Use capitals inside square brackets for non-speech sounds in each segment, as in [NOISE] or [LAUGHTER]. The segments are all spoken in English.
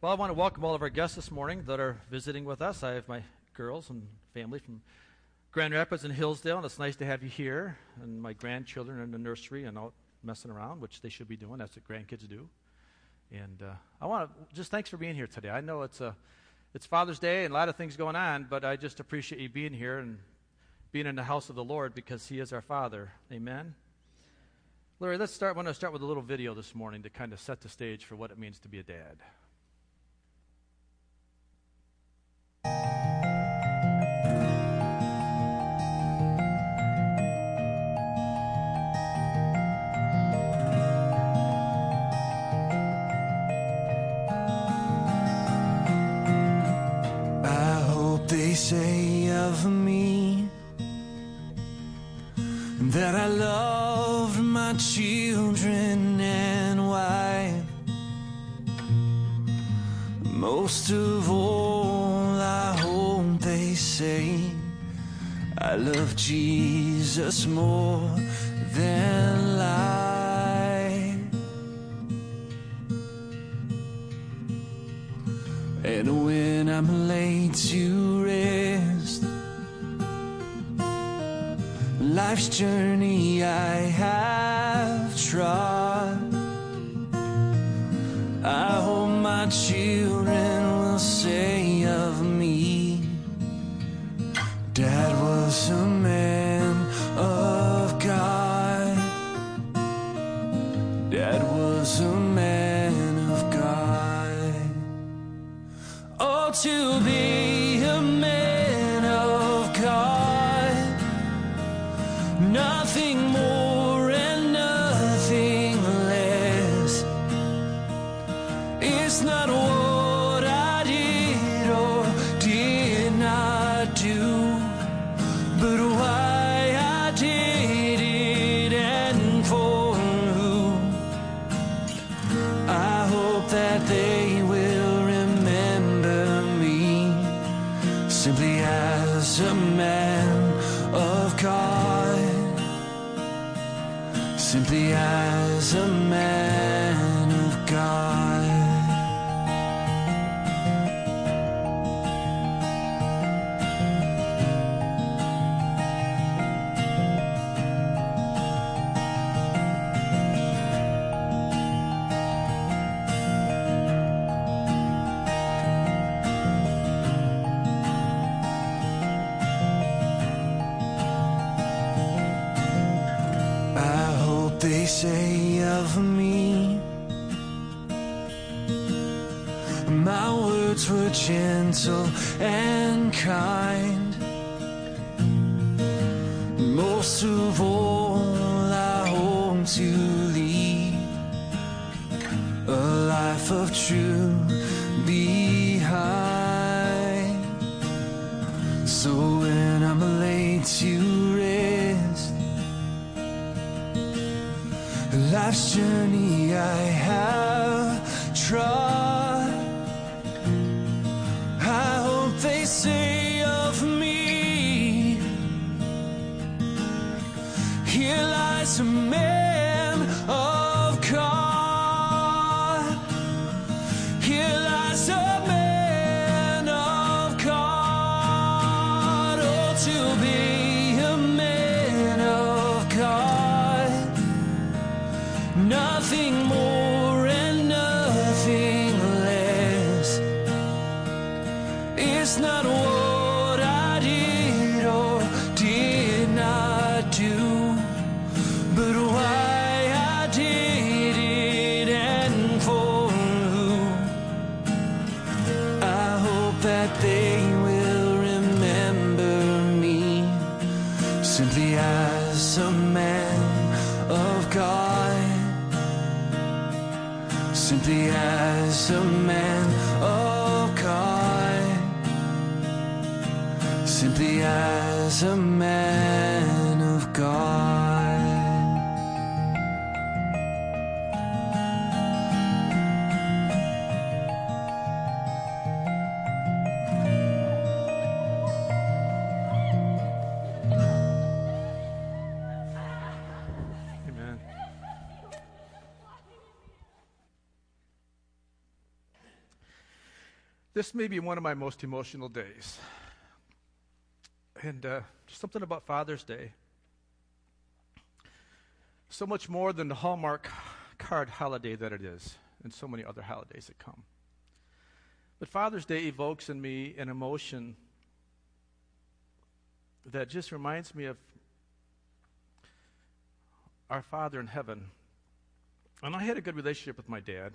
Well, I want to welcome all of our guests this morning that are visiting with us. I have my girls and family from Grand Rapids and Hillsdale, and it's nice to have you here. And my grandchildren in the nursery and out messing around, which they should be doing. That's what grandkids do. And uh, I want to just thanks for being here today. I know it's a it's Father's Day and a lot of things going on, but I just appreciate you being here and being in the house of the Lord because He is our Father. Amen. Larry, let's start. I want to start with a little video this morning to kind of set the stage for what it means to be a dad. thank you Jesus more than life. And when I'm laid to rest, life's journey I have trod. I hope my children will say say of me. My words were gentle and kind. Most of all, I hope to lead a life of truth simply as a man of God, simply as a man This may be one of my most emotional days. And uh, something about Father's Day. So much more than the Hallmark card holiday that it is, and so many other holidays that come. But Father's Day evokes in me an emotion that just reminds me of our Father in heaven. And I had a good relationship with my dad,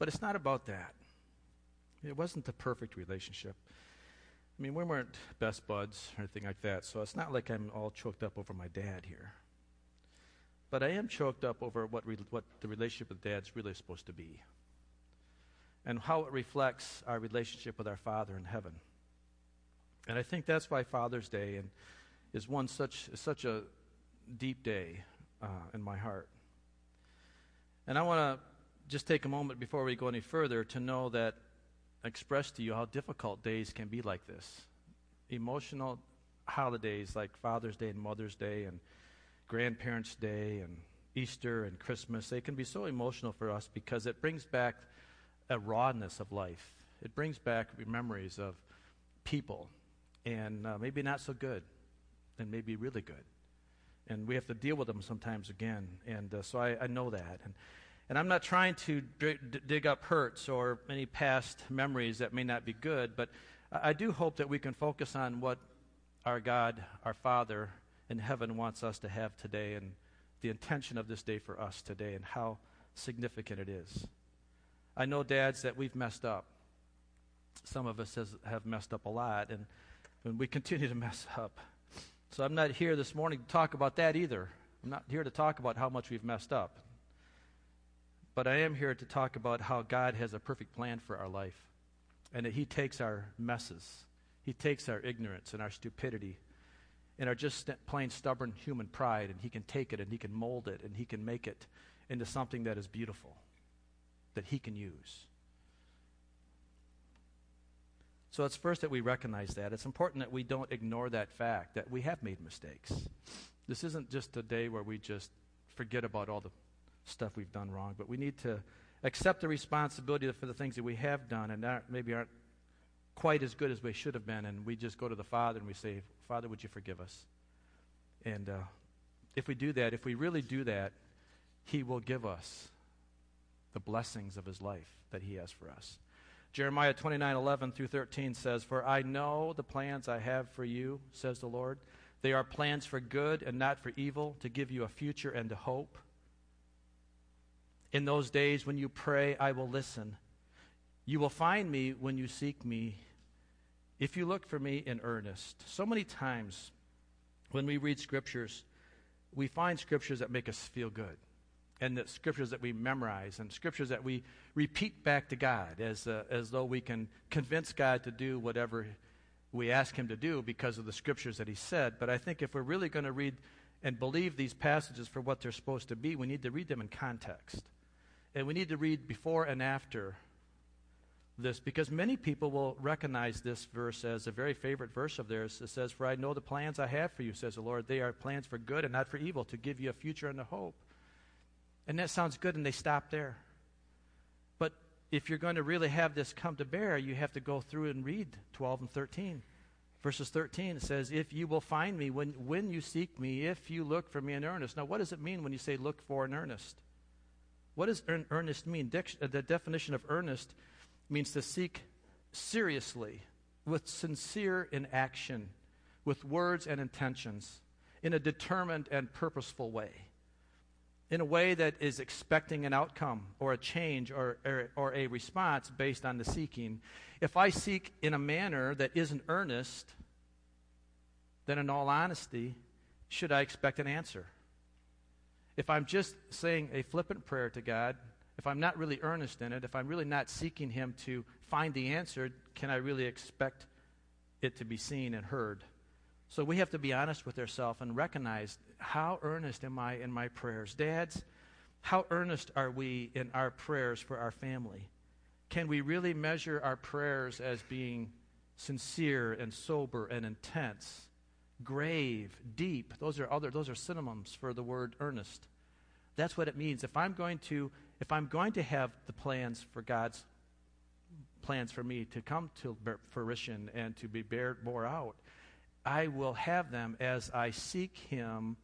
but it's not about that. It wasn't the perfect relationship. I mean, we weren't best buds or anything like that, so it's not like I'm all choked up over my dad here. But I am choked up over what, re- what the relationship with dad's really supposed to be and how it reflects our relationship with our Father in heaven. And I think that's why Father's Day and is one such such a deep day uh, in my heart. And I want to just take a moment before we go any further to know that express to you how difficult days can be like this. Emotional holidays like Father's Day and Mother's Day and Grandparents' Day and Easter and Christmas, they can be so emotional for us because it brings back a rawness of life. It brings back memories of people, and uh, maybe not so good, and maybe really good. And we have to deal with them sometimes again. And uh, so I, I, know that. And, and I'm not trying to d- dig up hurts or any past memories that may not be good, but I, do hope that we can focus on what our God, our Father in heaven, wants us to have today and the intention of this day for us today and how significant it is. I know, dads, that we've messed up. Some of us has, have messed up a lot, and, and we continue to [LAUGHS] mess up. So I'm not here this morning to talk about that either. I'm not here to talk about how much we've messed up. But I am here to talk about how God has a perfect plan for our life, and that He takes our messes, He takes our ignorance and our stupidity, and our just plain stubborn human pride, and He can take it and He can mold it and He can make it into something that is beautiful that He can use. So it's first that we recognize that. It's important that we don't ignore that fact that we have made mistakes. This isn't just a day where we just forget about all the stuff we've done wrong, but we need to accept the responsibility for the things that we have done and aren't, maybe aren't quite as good as we should have been. And we just go to the Father and we say, Father, would you forgive us? And uh, if we do that, if we really do that, He will give us the blessings of his life that he has for us. Jeremiah 29 11 through 13 says, For I know the plans I have for you, says the Lord. They are plans for good and not for evil, to give you a future and a hope. In those days when you pray, I will listen. You will find me when you seek me, if you look for me in earnest. So many times when we read scriptures, we find scriptures that make us feel good and the scriptures that we memorize and scriptures that we repeat back to God as, uh, as though we can convince God to do whatever we ask Him to do because of the scriptures that He said. But I think if we're really going to read and believe these passages for what they're supposed to be, we need to read them in context. And we need to read before and after this because many people will recognize this verse as a very favorite verse of theirs. It says, For I know the plans I have for you, says the Lord. They are plans for good and not for evil, to give you a future and a hope. And that sounds good, and they stop there. But if you're going to really have this come to bear, you have to go through and read 12 and 13. Verses 13 it says, If you will find me when, when you seek me, if you look for me in earnest. Now, what does it mean when you say look for in earnest? What does earnest mean? Uh, the definition of earnest means to seek seriously, with sincere in action, with words and intentions, in a determined and purposeful way in a way that is expecting an outcome or a change or, or, or, a response based on the seeking. If I seek in a manner that isn't earnest, then in all honesty, should I expect an answer? If I'm just saying a flippant prayer to God, if I'm not really earnest in it, if I'm really not seeking Him to find the answer, can I really expect it to be seen and heard? So we have to be honest with ourselves and recognize how earnest am I in my prayers? Dads, how earnest are we in our prayers for our family? Can we really measure our prayers as being sincere and sober and intense, grave, deep? Those are other those are synonyms for the word earnest. That's what it means. If I'm going to if I'm going to have the plans for God's plans for me to come to fruition and to be bared more out, I will have them as I seek Him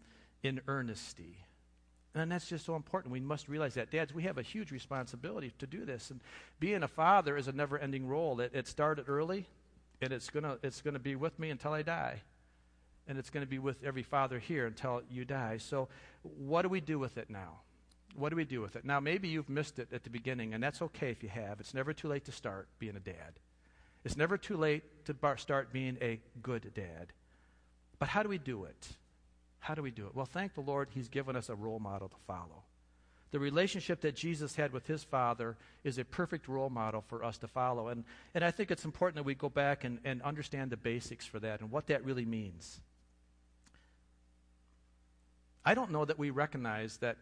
in earnesty. And that's just so important. We must realize that. Dads, we have a huge responsibility to do this. And being a father is a never ending role. It, it started early, and it's going to it's gonna be with me until I die. And it's going to be with every father here until you die. So, what do we do with it now? What do we do with it? Now, maybe you've missed it at the beginning, and that's okay if you have. It's never too late to start being a dad. It's never too late to bar- start being a good dad. But how do we do it? How do we do it? Well, thank the Lord, He's given us a role model to follow. The relationship that Jesus had with His Father is a perfect role model for us to follow. And, and I think it's important that we go back and, and understand the basics for that and what that really means. I don't know that we recognize that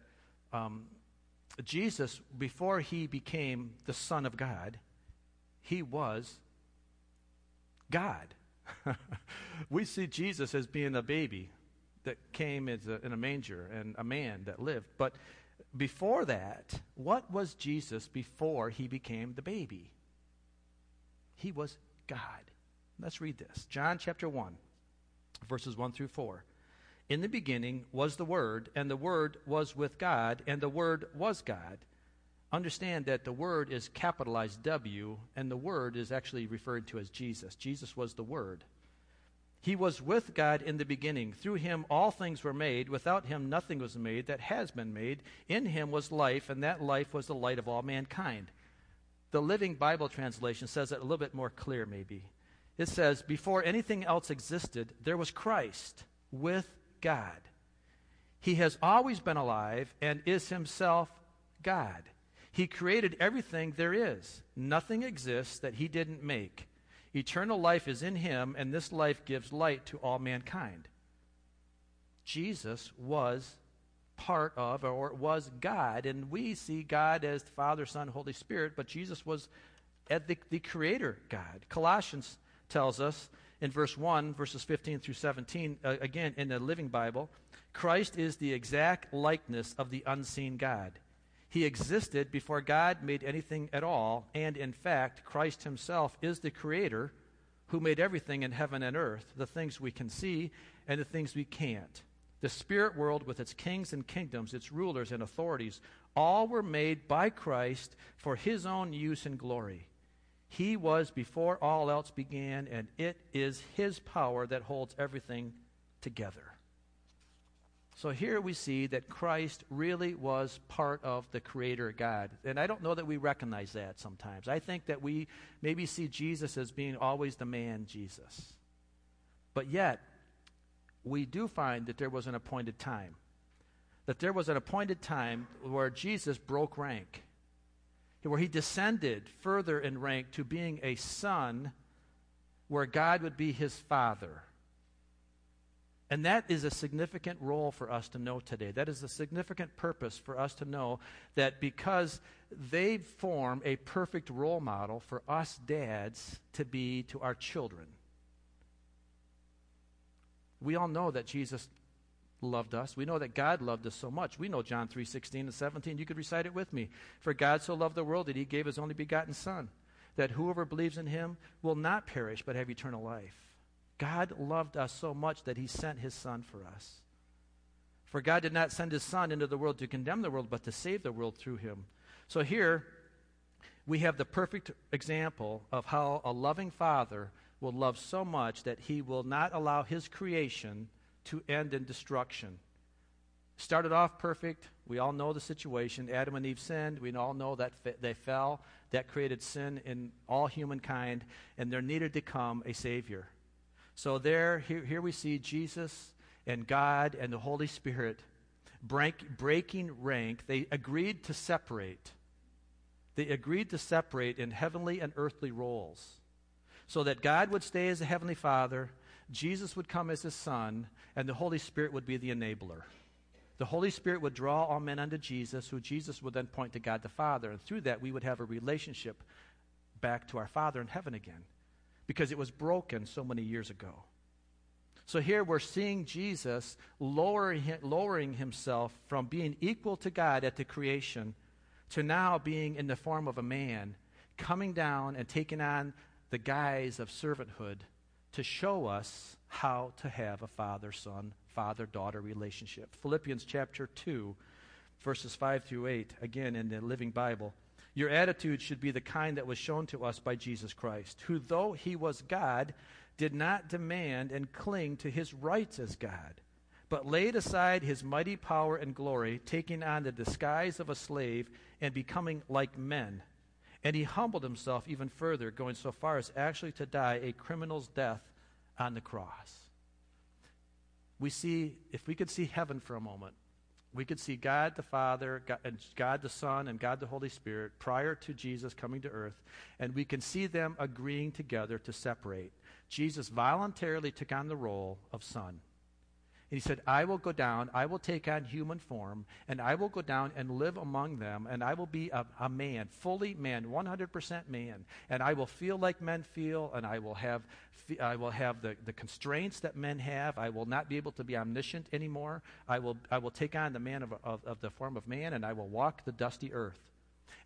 um, Jesus, before he became the Son of God, he was God. [LAUGHS] we see Jesus as being a baby that came a, in a manger and a man that lived. But before that, what was Jesus before he became the baby? He was God. Let's read this John chapter 1, verses 1 through 4. In the beginning was the Word, and the Word was with God, and the Word was God. Understand that the Word is capitalized W, and the Word is actually referred to as Jesus. Jesus was the Word. He was with God in the beginning. Through him all things were made. Without him nothing was made that has been made. In him was life, and that life was the light of all mankind. The Living Bible translation says it a little bit more clear, maybe. It says, Before anything else existed, there was Christ with God. He has always been alive and is himself God. He created everything there is. Nothing exists that he didn't make. Eternal life is in him, and this life gives light to all mankind. Jesus was part of, or was God, and we see God as Father, Son, Holy Spirit, but Jesus was the, the creator God. Colossians tells us in verse 1, verses 15 through 17, uh, again in the Living Bible, Christ is the exact likeness of the unseen God. He existed before God made anything at all, and in fact, Christ himself is the creator who made everything in heaven and earth, the things we can see and the things we can't. The spirit world with its kings and kingdoms, its rulers and authorities, all were made by Christ for his own use and glory. He was before all else began, and it is His power that holds everything together. So here we see that Christ really was part of the Creator God. And I don't know that we recognize that sometimes. I think that we maybe see Jesus as being always the man Jesus. But yet, we do find that there was an appointed time. That there was an appointed time where Jesus broke rank where he descended further in rank to being a son where God would be his father. And that is a significant role for us to know today. That is a significant purpose for us to know that because they form a perfect role model for us dads to be to our children. We all know that Jesus loved us. We know that God loved us so much. We know John 3 16 and 17. You could recite it with me. For God so loved the world that he gave his only begotten Son, that whoever believes in him will not perish but have eternal life. God loved us so much that he sent his Son for us. For God did not send his Son into the world to condemn the world, but to save the world through him. So here we have the perfect example of how a loving Father will love so much that he will not allow his creation to end in destruction. Started off perfect. We all know the situation. Adam and Eve sinned. We all know that they fell. That created sin in all humankind, and there needed to come a Savior. So, there, here, here we see Jesus and God and the Holy Spirit break, breaking rank. They agreed to separate. They agreed to separate in heavenly and earthly roles so that God would stay as a heavenly Father Jesus would come as his son, and the Holy Spirit would be the enabler. The Holy Spirit would draw all men unto Jesus, who Jesus would then point to God the Father. And through that, we would have a relationship back to our Father in heaven again, because it was broken so many years ago. So here we're seeing Jesus lowering, lowering himself from being equal to God at the creation to now being in the form of a man coming down and taking on the guise of servanthood to show us how to have a father son, father daughter relationship. Philippians chapter 2, verses 5 through 8, again in the Living Bible. Your attitude should be the kind that was shown to us by Jesus Christ, who, though he was God, did not demand and cling to his rights as God, but laid aside his mighty power and glory, taking on the disguise of a slave and becoming like men. And he humbled himself even further, going so far as actually to die a criminal's death on the cross. We see, if we could see heaven for a moment, we could see God the Father, God, and God the Son, and God the Holy Spirit prior to Jesus coming to earth, and we can see them agreeing together to separate. Jesus voluntarily took on the role of Son. And he said, I will go down, I will take on human form, and I will go down and live among them, and I will be a, a, man, fully man, 100% man. And I will feel like men feel, and I will have, I will have the, the constraints that men have. I will not be able to be omniscient anymore. I will, I will take on the man of, of, of the form of man, and I will walk the dusty earth.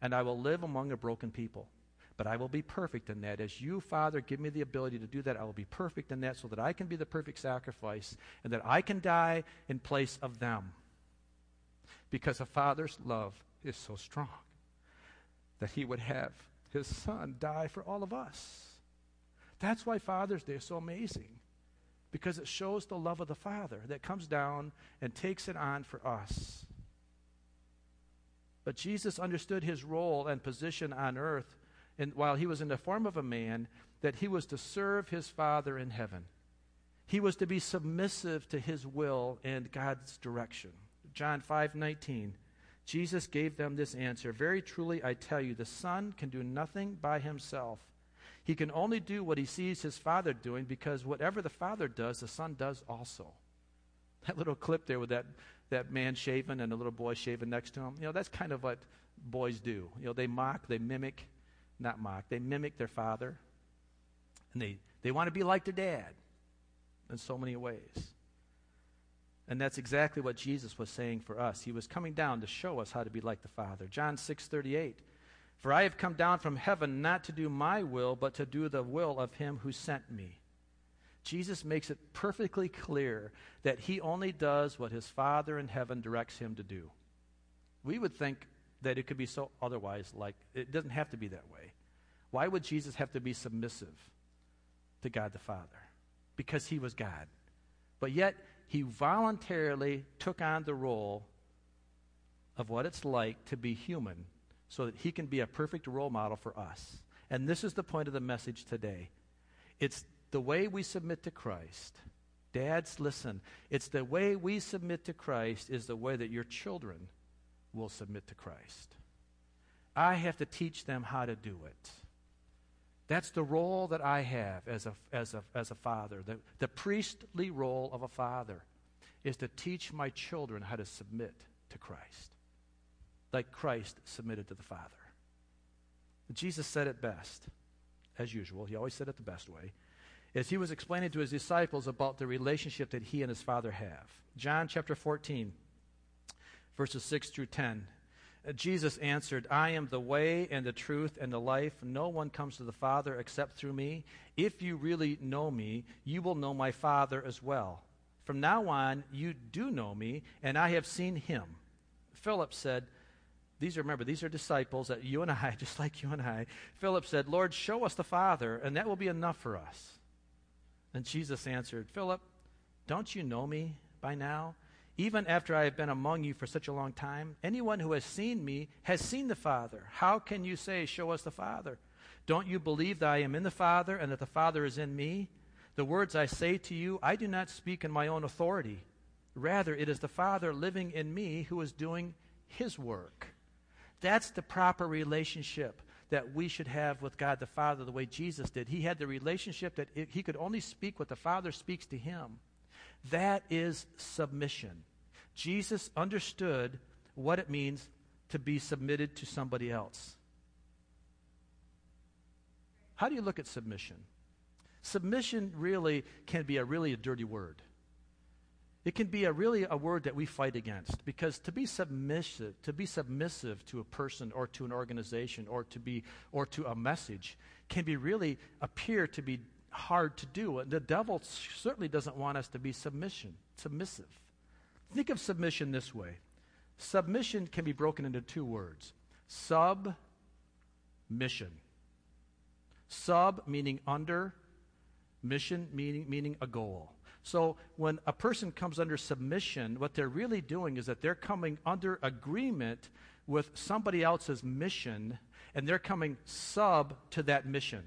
And I will live among a broken people. But I will be perfect in that. As you, Father, give me the ability to do that, I will be perfect in that so that I can be the perfect sacrifice and that I can die in place of them. Because a father's love is so strong that he would have his son die for all of us. That's why Father's Day is so amazing. Because it shows the love of the Father that comes down and takes it on for us. But Jesus understood his role and position on earth and while he was in the form of a man, that he was to serve his Father in heaven. He was to be submissive to his will and God's direction. John 5 19. Jesus gave them this answer Very truly, I tell you, the Son can do nothing by himself. He can only do what he sees his Father doing because whatever the Father does, the Son does also. That little clip there with that, that man shaving and a little boy shaving next to him, you know, that's kind of what boys do. You know, they mock, they mimic, not mock. They mimic their father. And they, they want to be like their dad in so many ways. And that's exactly what Jesus was saying for us. He was coming down to show us how to be like the Father. John 6:38. For I have come down from heaven not to do my will, but to do the will of him who sent me. Jesus makes it perfectly clear that he only does what his Father in heaven directs him to do. We would think that it could be so otherwise, like it doesn't have to be that way. Why would Jesus have to be submissive to God the Father? Because he was God. But yet, he voluntarily took on the role of what it's like to be human so that he can be a perfect role model for us. And this is the point of the message today. It's the way we submit to Christ. Dads, listen. It's the way we submit to Christ is the way that your children will submit to Christ. I have to teach them how to do it. That's the role that I have as a, as a, as a father. The, the priestly role of a father is to teach my children how to submit to Christ, like Christ submitted to the Father. Jesus said it best, as usual. He always said it the best way, as he was explaining to his disciples about the relationship that he and his Father have. John chapter 14, verses 6 through 10. Uh, Jesus answered, I am the way and the truth and the life. No one comes to the Father except through me. If you really know me, you will know my Father as well. From now on, you do know me, and I have seen him. Philip said, these are, remember, these are disciples that you and I, [LAUGHS] just like you and I. Philip said, Lord, show us the Father, and that will be enough for us. And Jesus answered, Philip, don't you know me by now? Even after I have been among you for such a long time? Anyone who has seen me has seen the Father. How can you say, Show us the Father? Don't you believe that I am in the Father and that the Father is in me? The words I say to you, I do not speak in my own authority. Rather, it is the Father living in me who is doing his work. That's the proper relationship that we should have with God the Father, the way Jesus did. He had the relationship that it, he could only speak what the Father speaks to him. That is submission. Jesus understood what it means to be submitted to somebody else. How do you look at submission? Submission really can be a really a dirty word. it can be a really a word that we fight against because to be submissive, to be submissive to a person or to an organization or to be or to a message can be really appear to be hard to do. The devil certainly doesn't want us to be submission, submissive. Think of submission this way. Submission can be broken into two words. Sub mission. Sub meaning under, mission meaning meaning a goal. So when a person comes under submission, what they're really doing is that they're coming under agreement with somebody else's mission and they're coming sub to that mission.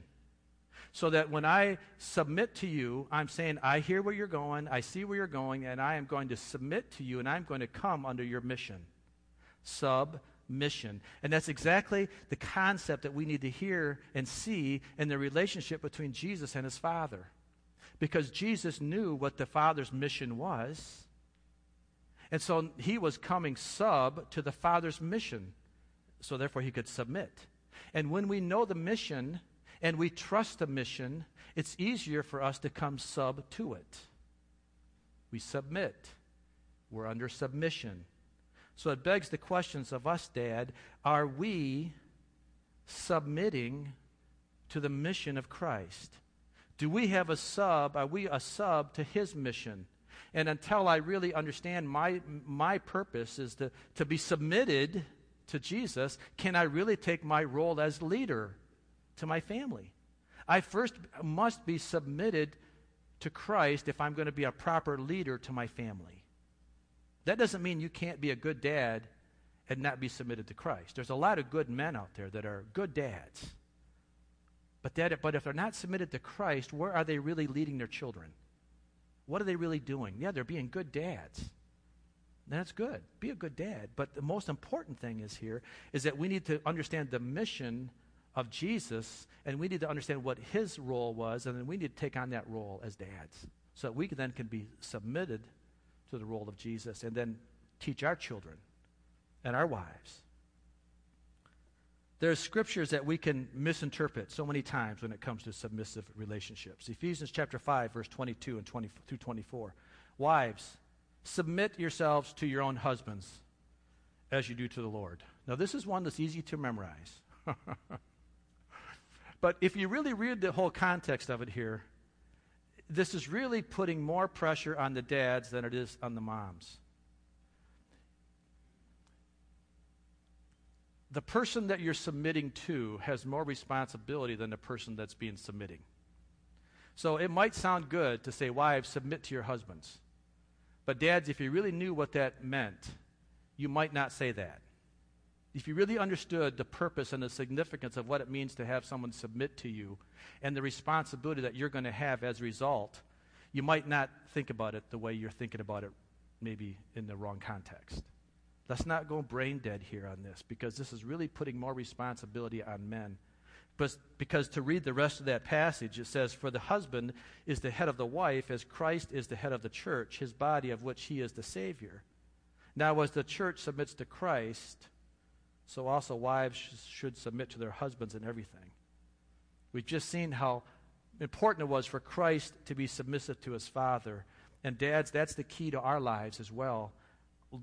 So that when I submit to you, I'm saying, I hear where you're going, I see where you're going, and I am going to submit to you, and I'm going to come under your mission. Submission. And that's exactly the concept that we need to hear and see in the relationship between Jesus and his Father because Jesus knew what the Father's mission was. And so he was coming sub to the Father's mission. So therefore he could submit. And when we know the mission and we trust the mission, it's easier for us to come sub to it. We submit. We're under submission. So it begs the questions of us, Dad are we submitting to the mission of Christ? Do we have a sub? Are we a sub to his mission? And until I really understand my, my purpose is to, to be submitted to Jesus, can I really take my role as leader to my family? I first must be submitted to Christ if I'm going to be a proper leader to my family. That doesn't mean you can't be a good dad and not be submitted to Christ. There's a lot of good men out there that are good dads. But, that, but if they're not submitted to Christ, where are they really leading their children? What are they really doing? Yeah, they're being good dads. That's good. Be a good dad. But the most important thing is here is that we need to understand the mission of Jesus and we need to understand what his role was and then we need to take on that role as dads so that we then can be submitted to the role of Jesus and then teach our children and our wives there's scriptures that we can misinterpret so many times when it comes to submissive relationships. Ephesians chapter 5 verse 22 and 20 through 24. Wives, submit yourselves to your own husbands as you do to the Lord. Now this is one that's easy to memorize. [LAUGHS] but if you really read the whole context of it here, this is really putting more pressure on the dads than it is on the moms. the person that you're submitting to has more responsibility than the person that's being submitting. So it might sound good to say, Wives, submit to your husbands. But, dads, if you really knew what that meant, you might not say that. If you really understood the purpose and the significance of what it means to have someone submit to you and the responsibility that you're going to have as a result, you might not think about it the way you're thinking about it, maybe in the wrong context. Let's not go brain dead here on this because this is really putting more responsibility on men. But because to read the rest of that passage, it says, For the husband is the head of the wife, as Christ is the head of the church, his body of which he is the Savior. Now, as the church submits to Christ, so also wives should submit to their husbands in everything. We've just seen how important it was for Christ to be submissive to his Father. And, dads, that's the key to our lives as well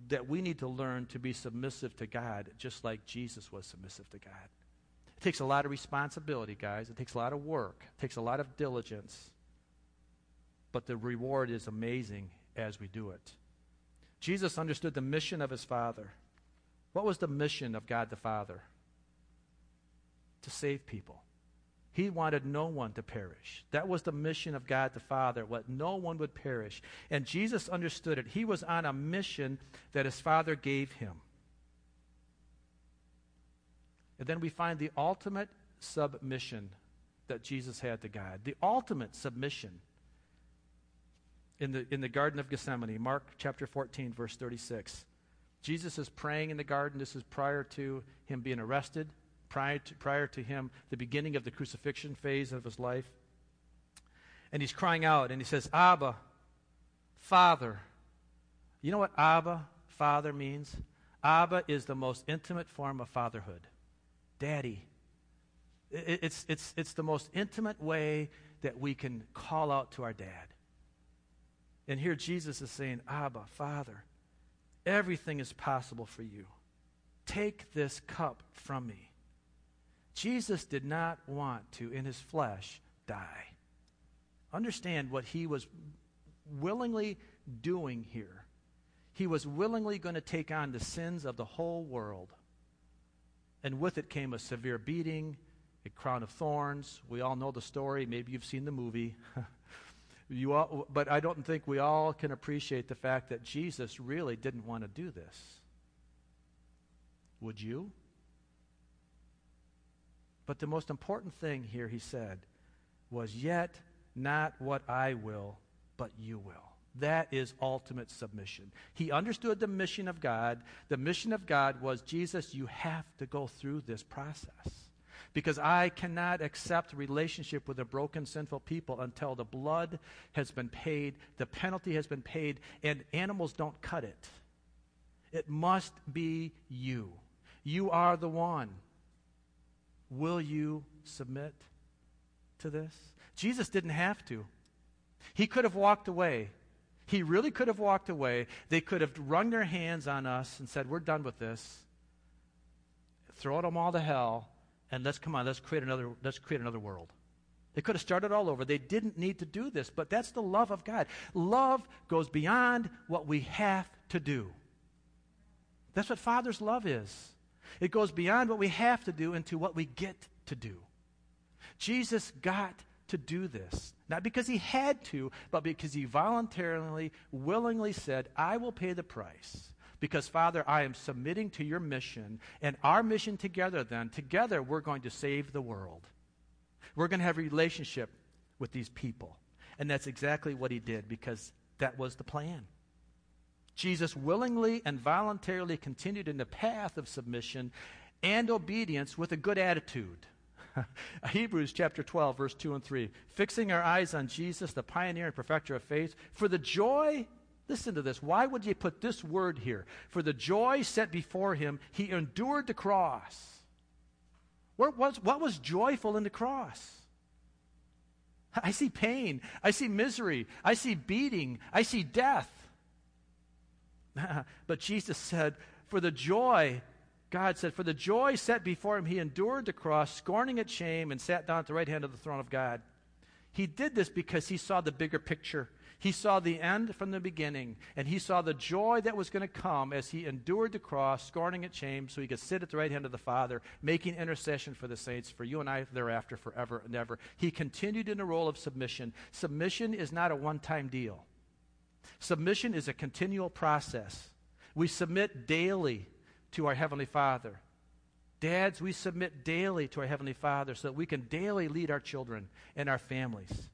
that we need to learn to be submissive to God just like Jesus was submissive to God. It takes a lot of responsibility, guys. It takes a lot of work. It takes a lot of diligence. But the reward is amazing as we do it. Jesus understood the mission of his Father. What was the mission of God the Father? To save people. He wanted no one to perish. That was the mission of God the Father, what no one would perish. And Jesus understood it. He was on a mission that his Father gave him. And then we find the ultimate submission that Jesus had to God. The ultimate submission in the, in the Garden of Gethsemane, Mark chapter 14, verse 36. Jesus is praying in the garden. This is prior to him being arrested prior to, prior to him, the beginning of the crucifixion phase of his life. And he's crying out and he says, Abba, Father. You know what Abba, Father means? Abba is the most intimate form of fatherhood. Daddy. It's, it's, it's the most intimate way that we can call out to our dad. And here Jesus is saying, Abba, Father, everything is possible for you. Take this cup from me. Jesus did not want to, in his flesh, die. Understand what he was willingly doing here. He was willingly going to take on the sins of the whole world. And with it came a severe beating, a crown of thorns. We all know the story. Maybe you've seen the movie. [LAUGHS] you all, but I don't think we all can appreciate the fact that Jesus really didn't want to do this. Would you? But the most important thing here, he said, was yet not what I will, but you will. That is ultimate submission. He understood the mission of God. The mission of God was Jesus, you have to go through this process. Because I cannot accept relationship with a broken, sinful people until the blood has been paid, the penalty has been paid, and animals don't cut it. It must be you. You are the one. Will you submit to this? Jesus didn't have to. He could have walked away. He really could have walked away. They could have wrung their hands on us and said, We're done with this. Throw them all to hell, and let's come on, let's create another, let's create another world. They could have started all over. They didn't need to do this, but that's the love of God. Love goes beyond what we have to do. That's what Father's love is. It goes beyond what we have to do into what we get to do. Jesus got to do this. Not because he had to, but because he voluntarily, willingly said, I will pay the price. Because, Father, I am submitting to your mission, and our mission together, then, together, we're going to save the world. We're going to have a relationship with these people. And that's exactly what he did, because that was the plan. Jesus willingly and voluntarily continued in the path of submission and obedience with a good attitude. [LAUGHS] Hebrews chapter 12, verse 2 and 3. Fixing our eyes on Jesus, the pioneer and perfecter of faith, for the joy, listen to this. Why would you put this word here? For the joy set before him, he endured the cross. What was, what was joyful in the cross? I see pain. I see misery. I see beating. I see death. [LAUGHS] but Jesus said, For the joy God said, For the joy set before him, he endured the cross, scorning its shame, and sat down at the right hand of the throne of God. He did this because he saw the bigger picture. He saw the end from the beginning, and he saw the joy that was going to come as he endured the cross, scorning its shame, so he could sit at the right hand of the Father, making intercession for the saints, for you and I thereafter, forever and ever. He continued in the role of submission. Submission is not a one time deal, submission is a continual process. We submit daily to our Heavenly Father. Dads, we submit daily to our Heavenly Father so that we can daily lead our children and our families.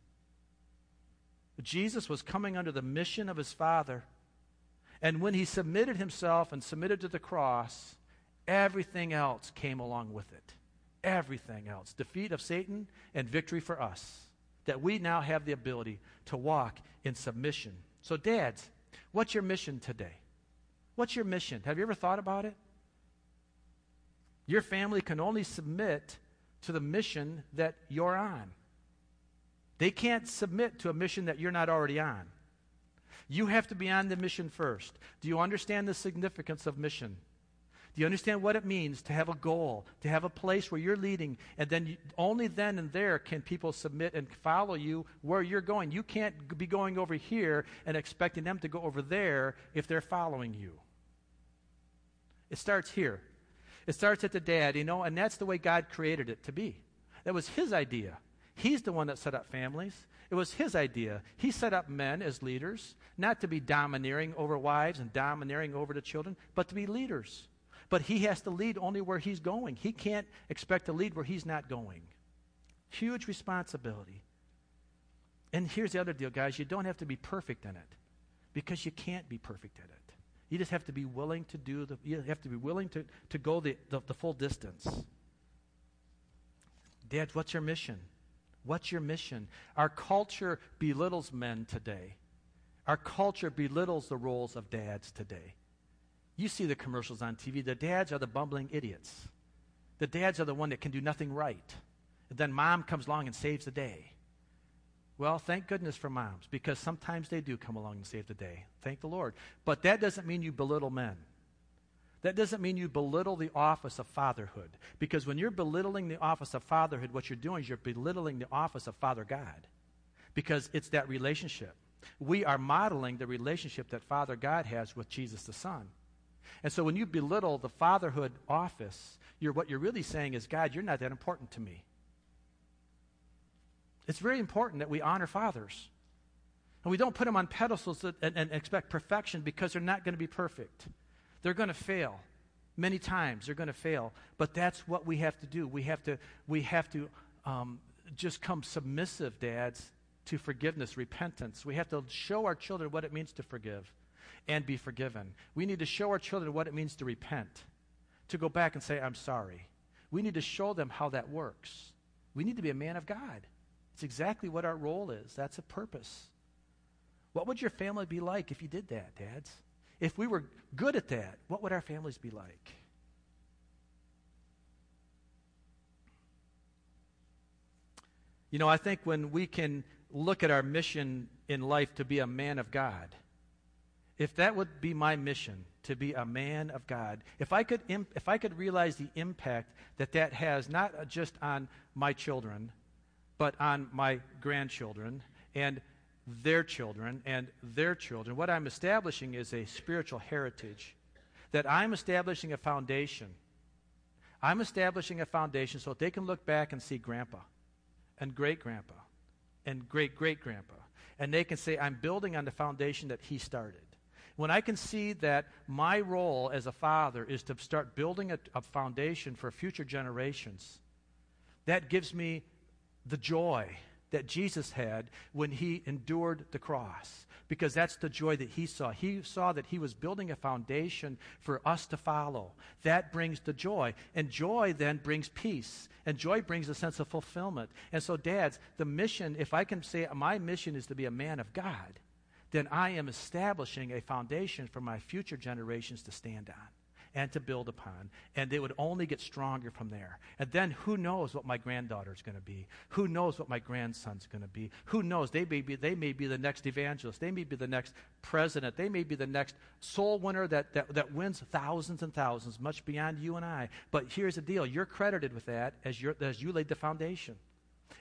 Jesus was coming under the mission of his Father. And when he submitted himself and submitted to the cross, everything else came along with it. Everything else. Defeat of Satan and victory for us. That we now have the ability to walk in submission. So, dads, what's your mission today? What's your mission? Have you ever thought about it? Your family can only submit to the mission that you're on. They can't submit to a mission that you're not already on. You have to be on the mission first. Do you understand the significance of mission? Do you understand what it means to have a goal, to have a place where you're leading, and then you, only then and there can people submit and follow you where you're going? You can't be going over here and expecting them to go over there if they're following you. It starts here. It starts at the dad, you know, and that's the way God created it to be. That was his idea. He's the one that set up families. It was his idea. He set up men as leaders, not to be domineering over wives and domineering over the children, but to be leaders. But he has to lead only where he's going. He can't expect to lead where he's not going. Huge responsibility. And here's the other deal, guys you don't have to be perfect in it because you can't be perfect in it. You just have to be willing to do the, you have to be willing to, to go the, the, the full distance. Dad, what's your mission? What's your mission? Our culture belittles men today. Our culture belittles the roles of dads today. You see the commercials on TV. The dads are the bumbling idiots. The dads are the one that can do nothing right. And then mom comes along and saves the day Well, thank goodness for moms, because sometimes they do come along and save the day. Thank the Lord. But that doesn't mean you belittle men. That doesn't mean you belittle the office of fatherhood. Because when you're belittling the office of fatherhood, what you're doing is you're belittling the office of Father God. Because it's that relationship. We are modeling the relationship that Father God has with Jesus the Son. And so when you belittle the fatherhood office, you're, what you're really saying is, God, you're not that important to me. It's very important that we honor fathers. And we don't put them on pedestals and, and expect perfection because they're not going to be perfect. They're going to fail. Many times they're going to fail. But that's what we have to do. We have to, we have to um, just come submissive, dads, to forgiveness, repentance. We have to show our children what it means to forgive and be forgiven. We need to show our children what it means to repent, to go back and say, I'm sorry. We need to show them how that works. We need to be a man of God. It's exactly what our role is. That's a purpose. What would your family be like if you did that, dads? If we were good at that, what would our families be like? You know, I think when we can look at our mission in life to be a man of God, if that would be my mission to be a man of God, if I could, imp- if I could realize the impact that that has not just on my children, but on my grandchildren and their children and their children, what I'm establishing is a spiritual heritage. That I'm establishing a foundation. I'm establishing a foundation so that they can look back and see grandpa and great grandpa and great great grandpa. And they can say, I'm building on the foundation that he started. When I can see that my role as a father is to start building a, a foundation for future generations, that gives me the joy that Jesus had when he endured the cross. Because that's the joy that he saw. He saw that he was building a foundation for us to follow. That brings the joy. And joy then brings peace. And joy brings a sense of fulfillment. And so, dads, the mission, if I can say my mission is to be a man of God, then I am establishing a foundation for my future generations to stand on and to build upon. And they would only get stronger from there. And then who knows what my granddaughter is going to be? Who knows what my grandson's going to be? Who knows? They may be, they may be the next evangelist. They may be the next president. They may be the next soul winner that, that, that wins thousands and thousands, much beyond you and I. But here's the deal you're credited with that as, as you laid the foundation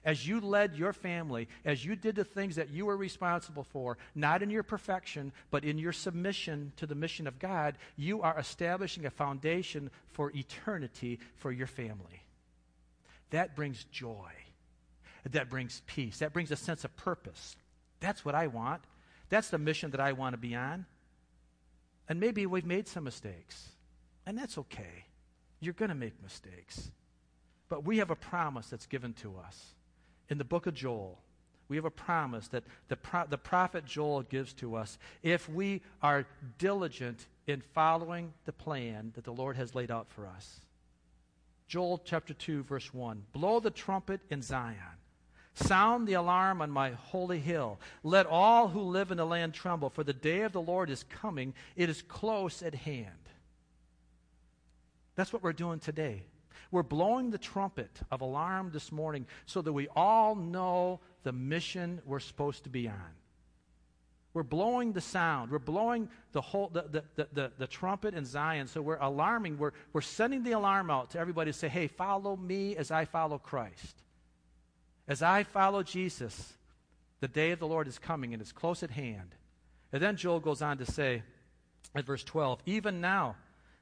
as you led your family, as you did the things that you were responsible for, not in your perfection, but in your submission to the mission of God, you are establishing a foundation for eternity for your family. That brings joy. That brings peace. That brings a sense of purpose. That's what I want. That's the mission that I want to be on. And maybe we've made some mistakes, and that's okay. You're going to make mistakes. But we have a promise that's given to us in the book of Joel, we have a promise that the, pro- the prophet Joel gives to us if we are diligent in following the plan that the Lord has laid out for us. Joel chapter 2, verse 1 Blow the trumpet in Zion. Sound the alarm on my holy hill. Let all who live in the land tremble, for the day of the Lord is coming. It is close at hand. That's what we're doing today. We're blowing the trumpet of alarm this morning so that we all know the mission we're supposed to be on. We're blowing the sound. We're blowing the whole the, the, the, the, the trumpet in Zion. So we're alarming. We're, we're sending the alarm out to everybody to say, hey, follow me as I follow Christ. As I follow Jesus, the day of the Lord is coming and it's close at hand. And then Joel goes on to say at verse 12, even now,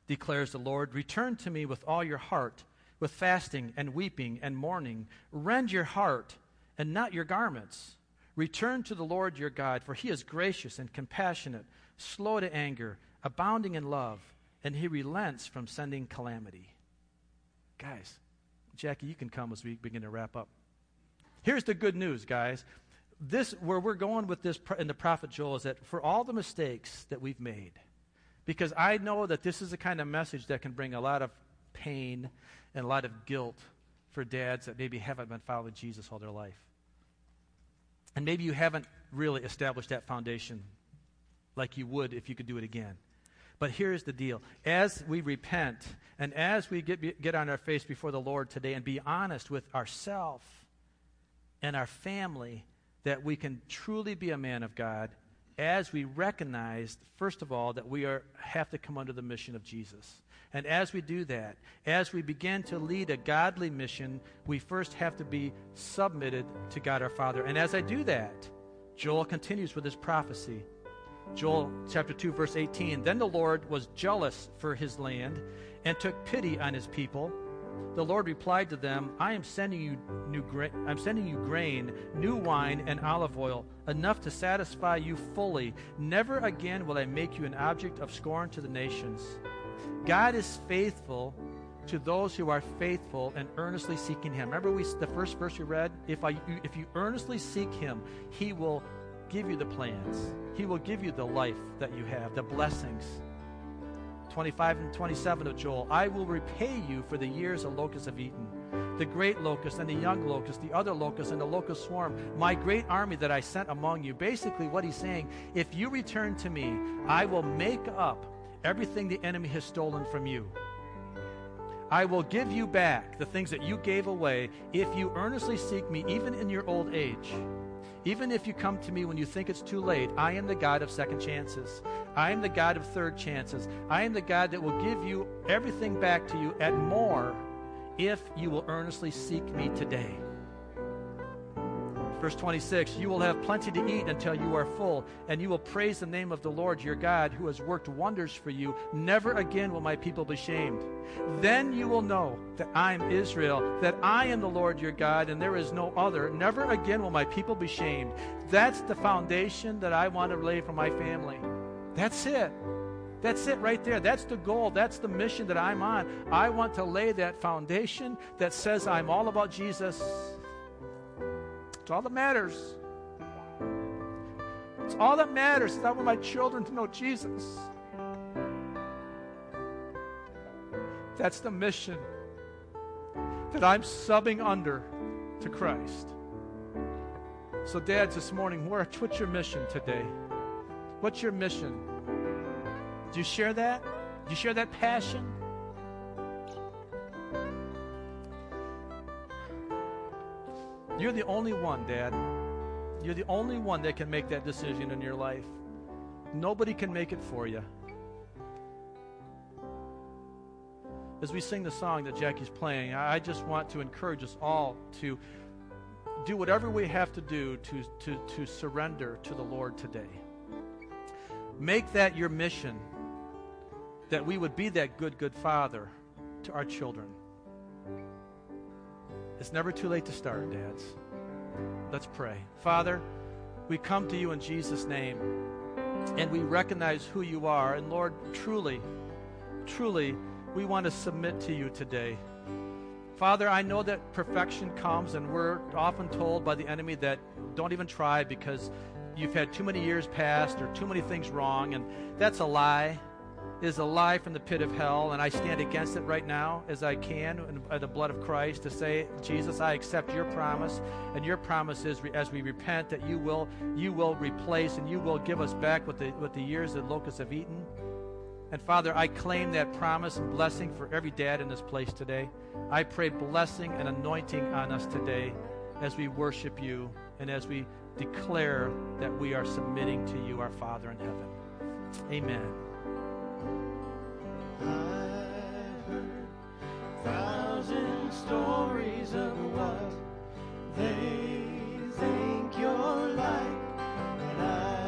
declares the Lord, return to me with all your heart with fasting and weeping and mourning. Rend your heart and not your garments. Return to the Lord your God, for he is gracious and compassionate, slow to anger, abounding in love, and he relents from sending calamity. Guys, Jackie, you can come as we begin to wrap up. Here's the good news, guys. This where we're going with this in the prophet Joel is that for all the mistakes that we've made, because I know that this is the kind of message that can bring a lot of pain and a lot of guilt for dads that maybe haven't been following Jesus all their life. And maybe you haven't really established that foundation like you would if you could do it again. But here's the deal. As we repent and as we get, get on our face before the Lord today and be honest with ourselves and our family, that we can truly be a man of God as we recognize, first of all, that we are, have to come under the mission of Jesus. And as we do that, as we begin to lead a godly mission, we first have to be submitted to God our Father. And as I do that, Joel continues with his prophecy. Joel chapter 2 verse 18, then the Lord was jealous for his land and took pity on his people the Lord replied to them, I am sending you new gra- I'm sending you grain, new wine, and olive oil, enough to satisfy you fully. Never again will I make you an object of scorn to the nations. God is faithful to those who are faithful and earnestly seeking him. Remember we the first verse we read, if I if you earnestly seek him, he will give you the plans. He will give you the life that you have, the blessings. 25 and 27 of Joel, I will repay you for the years the locusts have eaten. The great locust and the young locust, the other locust and the locust swarm, my great army that I sent among you. Basically, what he's saying, if you return to me, I will make up everything the enemy has stolen from you. I will give you back the things that you gave away if you earnestly seek me, even in your old age. Even if you come to me when you think it's too late, I am the God of second chances. I am the God of third chances. I am the God that will give you everything back to you and more if you will earnestly seek me today. Verse 26 You will have plenty to eat until you are full, and you will praise the name of the Lord your God, who has worked wonders for you. Never again will my people be shamed. Then you will know that I am Israel, that I am the Lord your God, and there is no other. Never again will my people be shamed. That's the foundation that I want to lay for my family. That's it. That's it right there. That's the goal. That's the mission that I'm on. I want to lay that foundation that says I'm all about Jesus. It's all that matters. It's all that matters. I want my children to know Jesus. That's the mission that I'm subbing under to Christ. So, dads, this morning, what's your mission today? What's your mission? Do you share that? Do you share that passion? You're the only one, Dad. You're the only one that can make that decision in your life. Nobody can make it for you. As we sing the song that Jackie's playing, I just want to encourage us all to do whatever we have to do to, to, to surrender to the Lord today. Make that your mission that we would be that good, good father to our children. It's never too late to start, dads. Let's pray. Father, we come to you in Jesus' name and we recognize who you are. And Lord, truly, truly, we want to submit to you today. Father, I know that perfection comes, and we're often told by the enemy that don't even try because you've had too many years past or too many things wrong, and that's a lie is a lie from the pit of hell, and I stand against it right now as I can in the blood of Christ to say, Jesus, I accept your promise, and your promise is as we repent that you will you will replace and you will give us back what the what the years that locusts have eaten. And Father, I claim that promise and blessing for every dad in this place today. I pray blessing and anointing on us today as we worship you and as we declare that we are submitting to you, our Father in heaven. Amen. Thousand stories of what they think you're like. And I've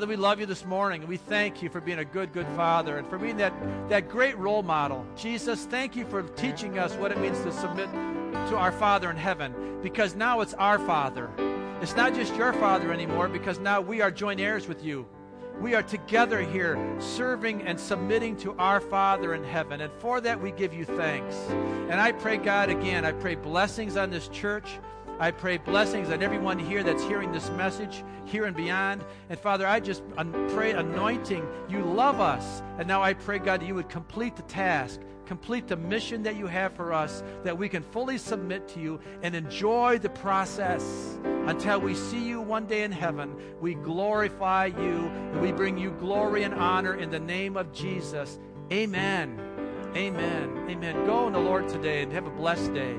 Father, we love you this morning, and we thank you for being a good, good Father and for being that, that great role model. Jesus, thank you for teaching us what it means to submit to our Father in heaven, because now it's our Father. It's not just your Father anymore, because now we are joint heirs with you. We are together here serving and submitting to our Father in heaven. And for that, we give you thanks. And I pray, God, again, I pray blessings on this church. I pray blessings on everyone here that's hearing this message, here and beyond. And Father, I just pray anointing. You love us. And now I pray, God, that you would complete the task, complete the mission that you have for us, that we can fully submit to you and enjoy the process until we see you one day in heaven. We glorify you and we bring you glory and honor in the name of Jesus. Amen. Amen. Amen. Go in the Lord today and have a blessed day.